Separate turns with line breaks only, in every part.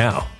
now.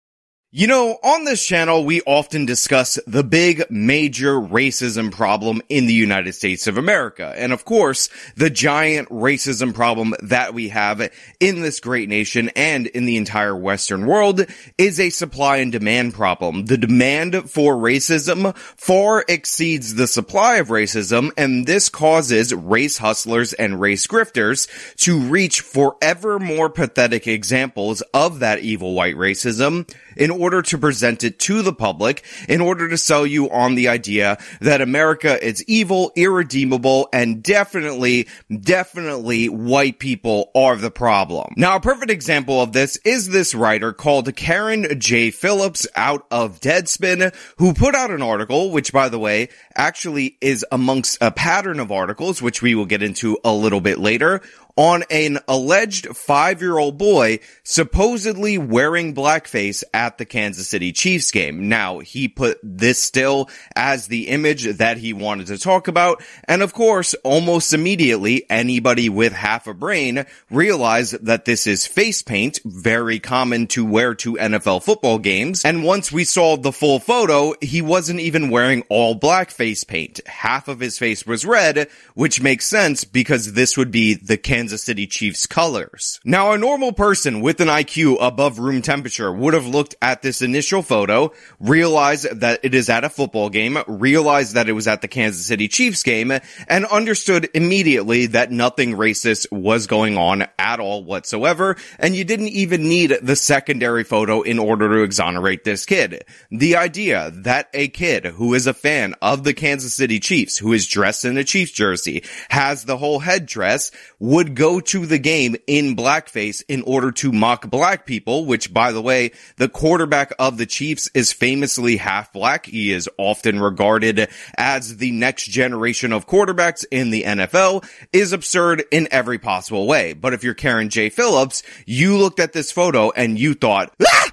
You know, on this channel, we often discuss the big major racism problem in the United States of America. And of course, the giant racism problem that we have in this great nation and in the entire Western world is a supply and demand problem. The demand for racism far exceeds the supply of racism, and this causes race hustlers and race grifters to reach for ever more pathetic examples of that evil white racism in order to present it to the public, in order to sell you on the idea that America is evil, irredeemable, and definitely, definitely white people are the problem. Now, a perfect example of this is this writer called Carron J. Phillips out of Deadspin, who put out an article, which by the way, actually is amongst a pattern of articles, which we will get into a little bit later, on an alleged five year old boy supposedly wearing blackface at the Kansas City Chiefs game. Now, he put this still as the image that he wanted to talk about. And of course, almost immediately, anybody with half a brain realized that this is face paint, very common to wear to NFL football games. And once we saw the full photo, he wasn't even wearing all black face paint. Half of his face was red, which makes sense because this would be the Kansas City Chiefs colors. Now, a normal person with an IQ above room temperature would have looked at this initial photo, realized that it is at a football game, realized that it was at the Kansas City Chiefs game, and understood immediately that nothing racist was going on at all whatsoever, and you didn't even need the secondary photo in order to exonerate this kid. The idea that a kid who is a fan of the Kansas City Chiefs, who is dressed in a Chiefs jersey, has the whole headdress, would go to the game in blackface in order to mock black people, which by the way, the quarterback of the Chiefs is famously half black. He is often regarded as the next generation of quarterbacks in the NFL is absurd in every possible way. But if you're Carron J. Phillips, you looked at this photo and you thought! Ah!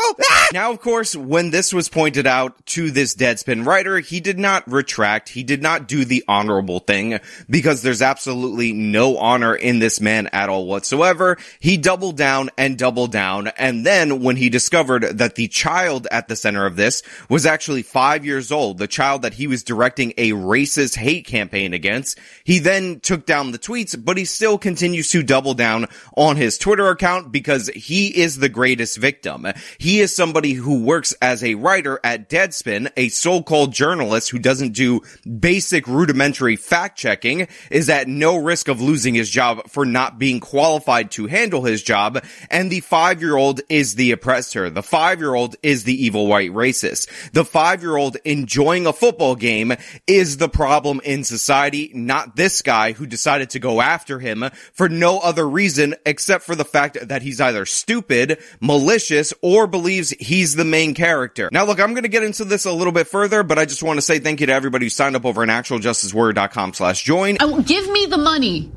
People! Ah! Now, of course, when this was pointed out to this Deadspin writer, he did not retract. He did not do the honorable thing because there's absolutely no honor in this man at all whatsoever. He doubled down and doubled down. And then when he discovered that the child at the center of this was actually five years old, the child that he was directing a racist hate campaign against, he then took down the tweets, but he still continues to double down on his Twitter account because he is the greatest victim. He is somebody who works as a writer at Deadspin, a so-called journalist who doesn't do basic rudimentary fact checking, is at no risk of losing his job for not being qualified to handle his job, and the five-year-old is the oppressor. The five-year-old is the evil white racist. The five-year-old enjoying a football game is the problem in society, not this guy who decided to go after him for no other reason except for the fact that he's either stupid, malicious, or believes he's the main character. Now look, I'm gonna get into this a little bit further, but I just want to say thank you to everybody who signed up over at actualjusticewarrior.com slash join.
I, give me the money.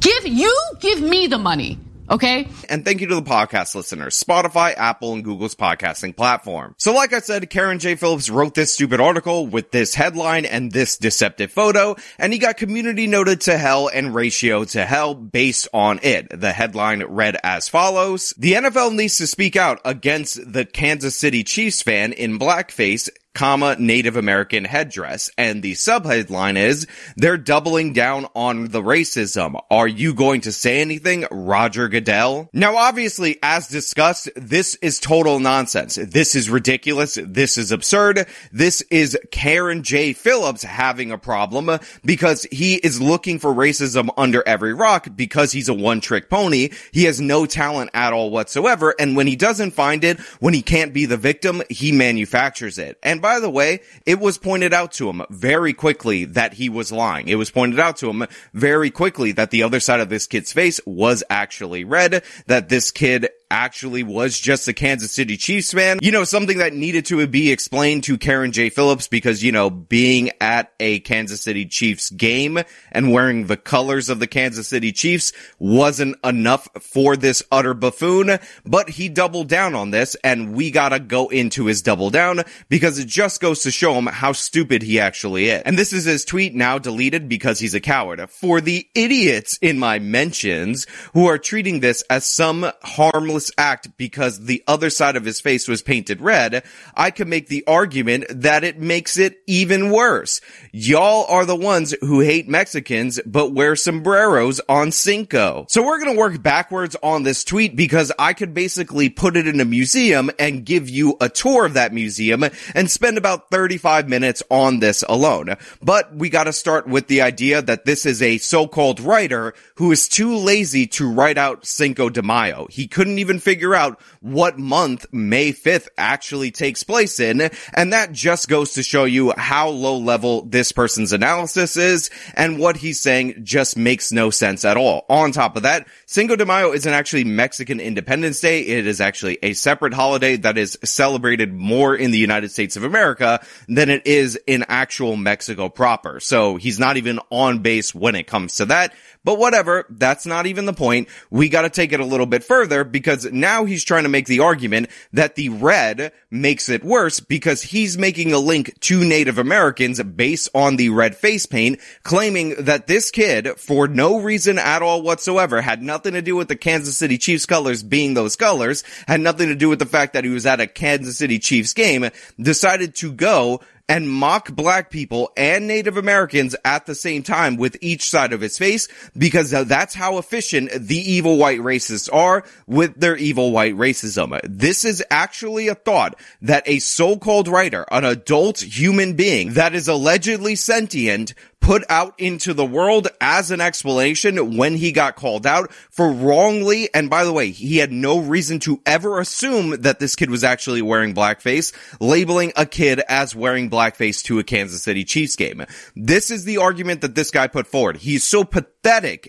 Give, you give me the money. Okay.
And thank you to the podcast listeners, Spotify, Apple, and Google's podcasting platform. So like I said, Carron J. Phillips wrote this stupid article with this headline and this deceptive photo, and he got community noted to hell and ratio to hell based on it. The headline read as follows. The NFL needs to speak out against the Kansas City Chiefs fan in blackface comma, Native American headdress. And the subheadline is, they're doubling down on the racism. Are you going to say anything, Roger Goodell? Now, obviously, as discussed, this is total nonsense. This is ridiculous. This is absurd. This is Carron J. Phillips having a problem because he is looking for racism under every rock because he's a one trick pony. He has no talent at all whatsoever. And when he doesn't find it, when he can't be the victim, he manufactures it. And by the way, it was pointed out to him very quickly that he was lying. It was pointed out to him very quickly that the other side of this kid's face was actually red, that this kid actually was just a Kansas City Chiefs fan. You know, something that needed to be explained to Carron J. Phillips because, you know, being at a Kansas City Chiefs game and wearing the colors of the Kansas City Chiefs wasn't enough for this utter buffoon, but he doubled down on this and we gotta go into his double down because it just goes to show him how stupid he actually is. And this is his tweet now deleted because he's a coward. For the idiots in my mentions who are treating this as some harmless act because the other side of his face was painted red, I could make the argument that it makes it even worse. Y'all are the ones who hate Mexicans but wear sombreros on Cinco. So we're gonna work backwards on this tweet because I could basically put it in a museum and give you a tour of that museum and spend about 35 minutes on this alone. But we gotta start with the idea that this is a so-called writer who is too lazy to write out Cinco de Mayo. He couldn't even figure out what month May 5th actually takes place in, and that just goes to show you how low level this person's analysis is, and what he's saying just makes no sense at all. On top of that, Cinco de Mayo isn't actually Mexican Independence Day. It is actually a separate holiday that is celebrated more in the United States of America than it is in actual Mexico proper. So he's not even on base when it comes to that. But whatever, that's not even the point. We gotta take it a little bit further because now he's trying to make the argument that the red makes it worse because he's making a link to Native Americans based on the red face paint, claiming that this kid, for no reason at all whatsoever, had nothing to do with the Kansas City Chiefs colors being those colors, had nothing to do with the fact that he was at a Kansas City Chiefs game, decided to go and mock black people and Native Americans at the same time with each side of his face because that's how efficient the evil white racists are with their evil white racism. This is actually a thought that a so-called writer, an adult human being that is allegedly sentient put out into the world as an explanation when he got called out for wrongly. And by the way, he had no reason to ever assume that this kid was actually wearing blackface, labeling a kid as wearing blackface to a Kansas City Chiefs game. This is the argument that this guy put forward. He's so pathetic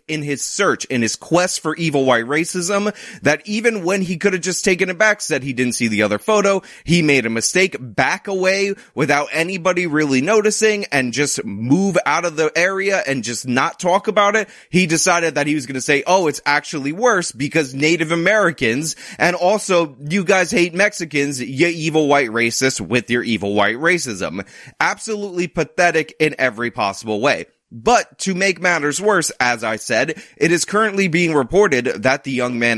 in his search, in his quest for evil white racism, that even when he could have just taken it back, said he didn't see the other photo, he made a mistake, back away without anybody really noticing and just move out of the area and just not talk about it, he decided that he was going to say, oh, it's actually worse because Native Americans and also you guys hate Mexicans, you evil white racists with your evil white racism. Absolutely pathetic in every possible way. But to make matters worse, as I said, it is currently being reported that the young man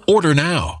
Order now.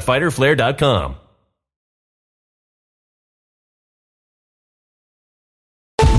www.fighterflare.com.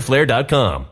fighterflare.com.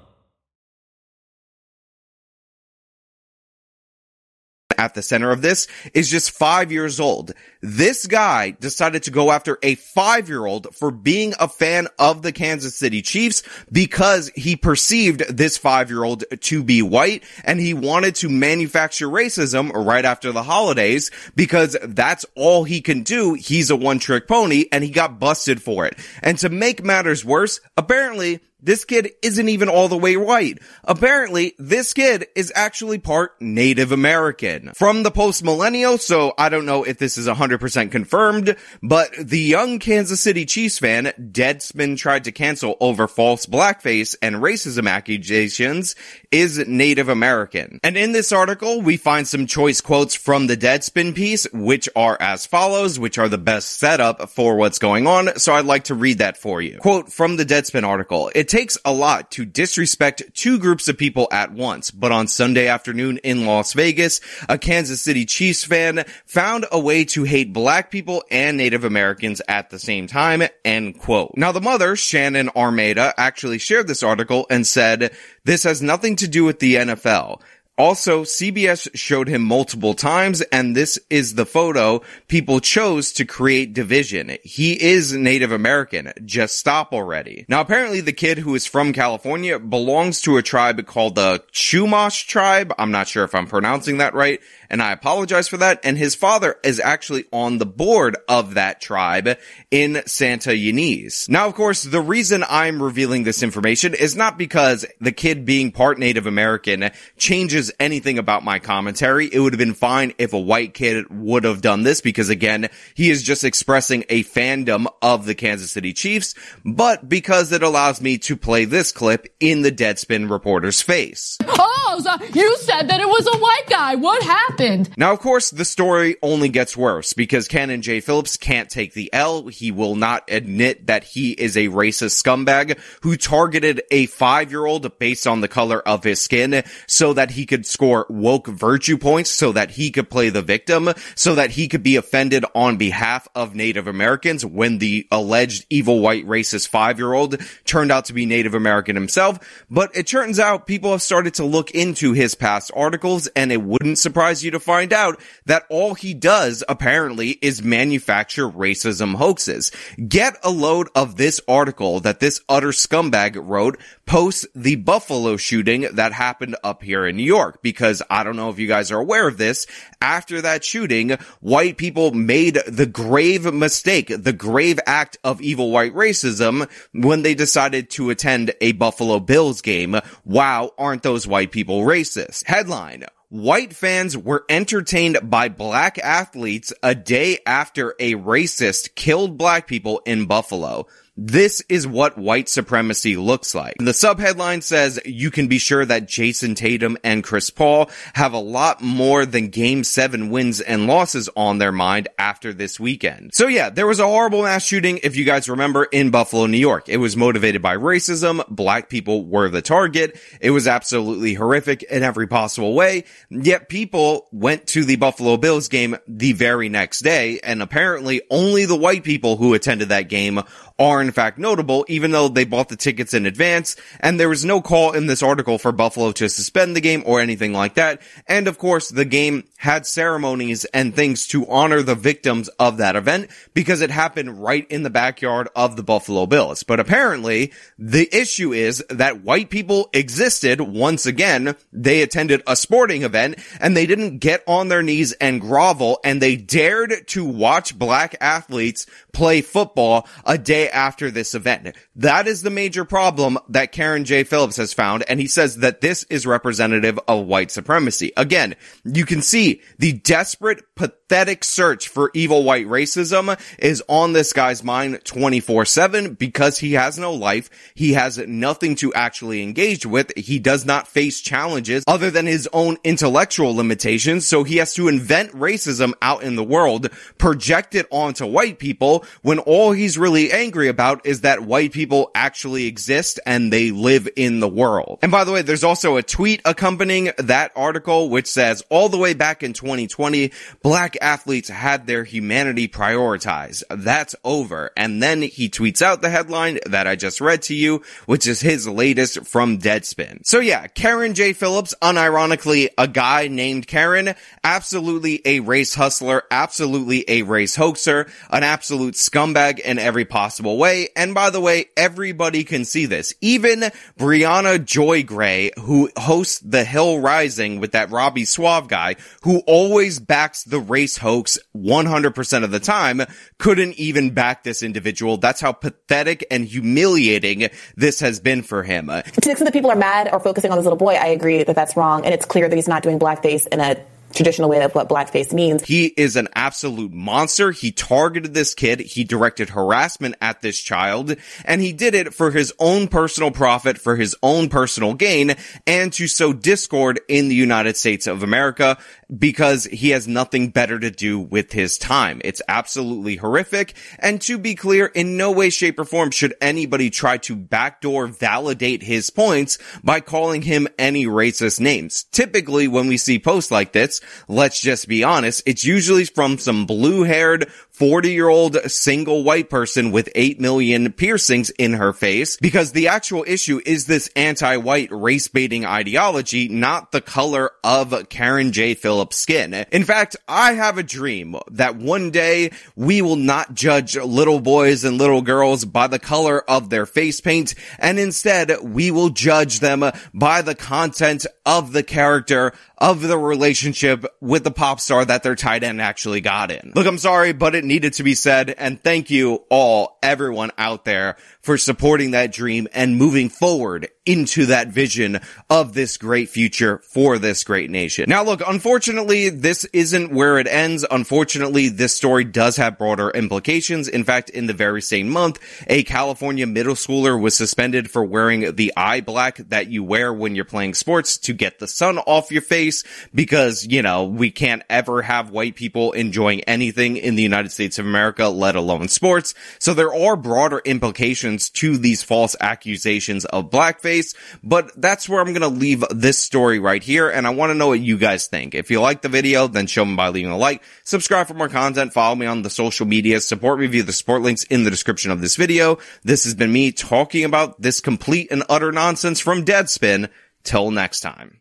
at the center of this is just five years old. This guy decided to go after a five year old for being a fan of the Kansas City Chiefs because he perceived this five year old to be white and he wanted to manufacture racism right after the holidays because that's all he can do. He's a one trick pony and he got busted for it. And to make matters worse, apparently this kid isn't even all the way white. Apparently, this kid is actually part Native American. From the post-millennial, so I don't know if this is 100% confirmed, but the young Kansas City Chiefs fan, Deadspin tried to cancel over false blackface and racism accusations, is Native American. And in this article, we find some choice quotes from the Deadspin piece, which are as follows, which are the best setup for what's going on, so I'd like to read that for you. Quote from the Deadspin article, it takes a lot to disrespect two groups of people at once, but on Sunday afternoon in Las Vegas, a Kansas City Chiefs fan found a way to hate black people and Native Americans at the same time, end quote. Now the mother, Shannon Armenta, actually shared this article and said, this has nothing to do with the NFL. Also, CBS showed him multiple times, and this is the photo people chose to create division. He is Native American. Just stop already. Now, apparently the kid who is from California belongs to a tribe called the Chumash tribe. I'm not sure if I'm pronouncing that right, and I apologize for that. And his father is actually on the board of that tribe in Santa Ynez. Now, of course, the reason I'm revealing this information is not because the kid being part Native American changes anything about my commentary. It would have been fine if a white kid would have done this because again, he is just expressing a fandom of the Kansas City Chiefs, but because it allows me to play this clip in the Deadspin reporter's face.
Oh, uh, so you said that it was a white guy. What happened?
Now, of course, the story only gets worse because Carron J. Phillips can't take the L. He will not admit that he is a racist scumbag who targeted a five year old based on the color of his skin so that he could score woke virtue points so that he could play the victim, so that he could be offended on behalf of Native Americans when the alleged evil white racist five year old turned out to be Native American himself. But it turns out people have started to look into his past articles and it wouldn't surprise you to find out that all he does apparently is manufacture racism hoaxes. Get a load of this article that this utter scumbag wrote post the Buffalo shooting that happened up here in New York because I don't know if you guys are aware of this. After that shooting, white people made the grave mistake, the grave act of evil white racism when they decided to attend a Buffalo Bills game. Wow, aren't those white people racist? Headline. White fans were entertained by black athletes a day after a racist killed black people in Buffalo. This is what white supremacy looks like. The subheadline says you can be sure that Jayson Tatum and Chris Paul have a lot more than game seven wins and losses on their mind after this weekend. So yeah, there was a horrible mass shooting, if you guys remember, in Buffalo, New York. It was motivated by racism. Black people were the target. It was absolutely horrific in every possible way. Yet people went to the Buffalo Bills game the very next day, and apparently only the white people who attended that game are in fact notable, even though they bought the tickets in advance, and there was no call in this article for Buffalo to suspend the game or anything like that. And of course, the game had ceremonies and things to honor the victims of that event because it happened right in the backyard of the Buffalo Bills. But apparently, the issue is that white people existed once again. They attended a sporting event and they didn't get on their knees and grovel and they dared to watch black athletes play football a day after this event. That is the major problem that Carron J. Phillips has found. And he says that this is representative of white supremacy. Again, you can see the desperate, pathetic search for evil white racism is on this guy's mind 24-7 because he has no life. He has nothing to actually engage with. He does not face challenges other than his own intellectual limitations. So he has to invent racism out in the world, project it onto white people when all he's really angry about is that white people actually exist and they live in the world. And by the way, there's also a tweet accompanying that article which says all the way back in 2020, black athletes had their humanity prioritized. That's over. And then he tweets out the headline that I just read to you, which is his latest from Deadspin. So yeah, Carron J. Phillips, unironically a guy named Karen, absolutely a race hustler, absolutely a race hoaxer, an absolute scumbag in every possible way. And by the way, everybody can see this. Even Brianna Joy Gray, who hosts The Hill Rising with that Robbie Soave guy, who always backs the race hoax 100% of the time, couldn't even back this individual. That's how pathetic and humiliating this has been for him. To
the extent that people are mad or focusing on this little boy, I agree that that's wrong. And it's clear that he's not doing blackface in a traditional way of what blackface means.
He is an absolute monster. He targeted this kid. He directed harassment at this child and he did it for his own personal profit, for his own personal gain and to sow discord in the United States of America because he has nothing better to do with his time. It's absolutely horrific. And to be clear, in no way, shape or form should anybody try to backdoor validate his points by calling him any racist names. Typically when we see posts like this, let's just be honest, it's usually from some blue haired 40 year old single white person with 8 million piercings in her face because the actual issue is this anti-white race baiting ideology, not the color of Carron J. Phillips skin. In fact, I have a dream that one day we will not judge little boys and little girls by the color of their face paint and instead we will judge them by the content of the character of the relationship with the pop star that their tight end actually got in. Look, I'm sorry, but it needed to be said. And thank you all, everyone out there for supporting that dream and moving forward into that vision of this great future for this great nation. Now look, unfortunately, this isn't where it ends. Unfortunately, this story does have broader implications. In fact, in the very same month, a California middle schooler was suspended for wearing the eye black that you wear when you're playing sports to get the sun off your face because, you know, we can't ever have white people enjoying anything in the United States of America, let alone sports. So there are broader implications to these false accusations of blackface, but that's where I'm going to leave this story right here. And I want to know what you guys think. If you like the video, then show me by leaving a like, subscribe for more content, follow me on the social media, support me via the support links in the description of this video. This has been me talking about this complete and utter nonsense from Deadspin. Till next time.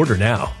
Order now.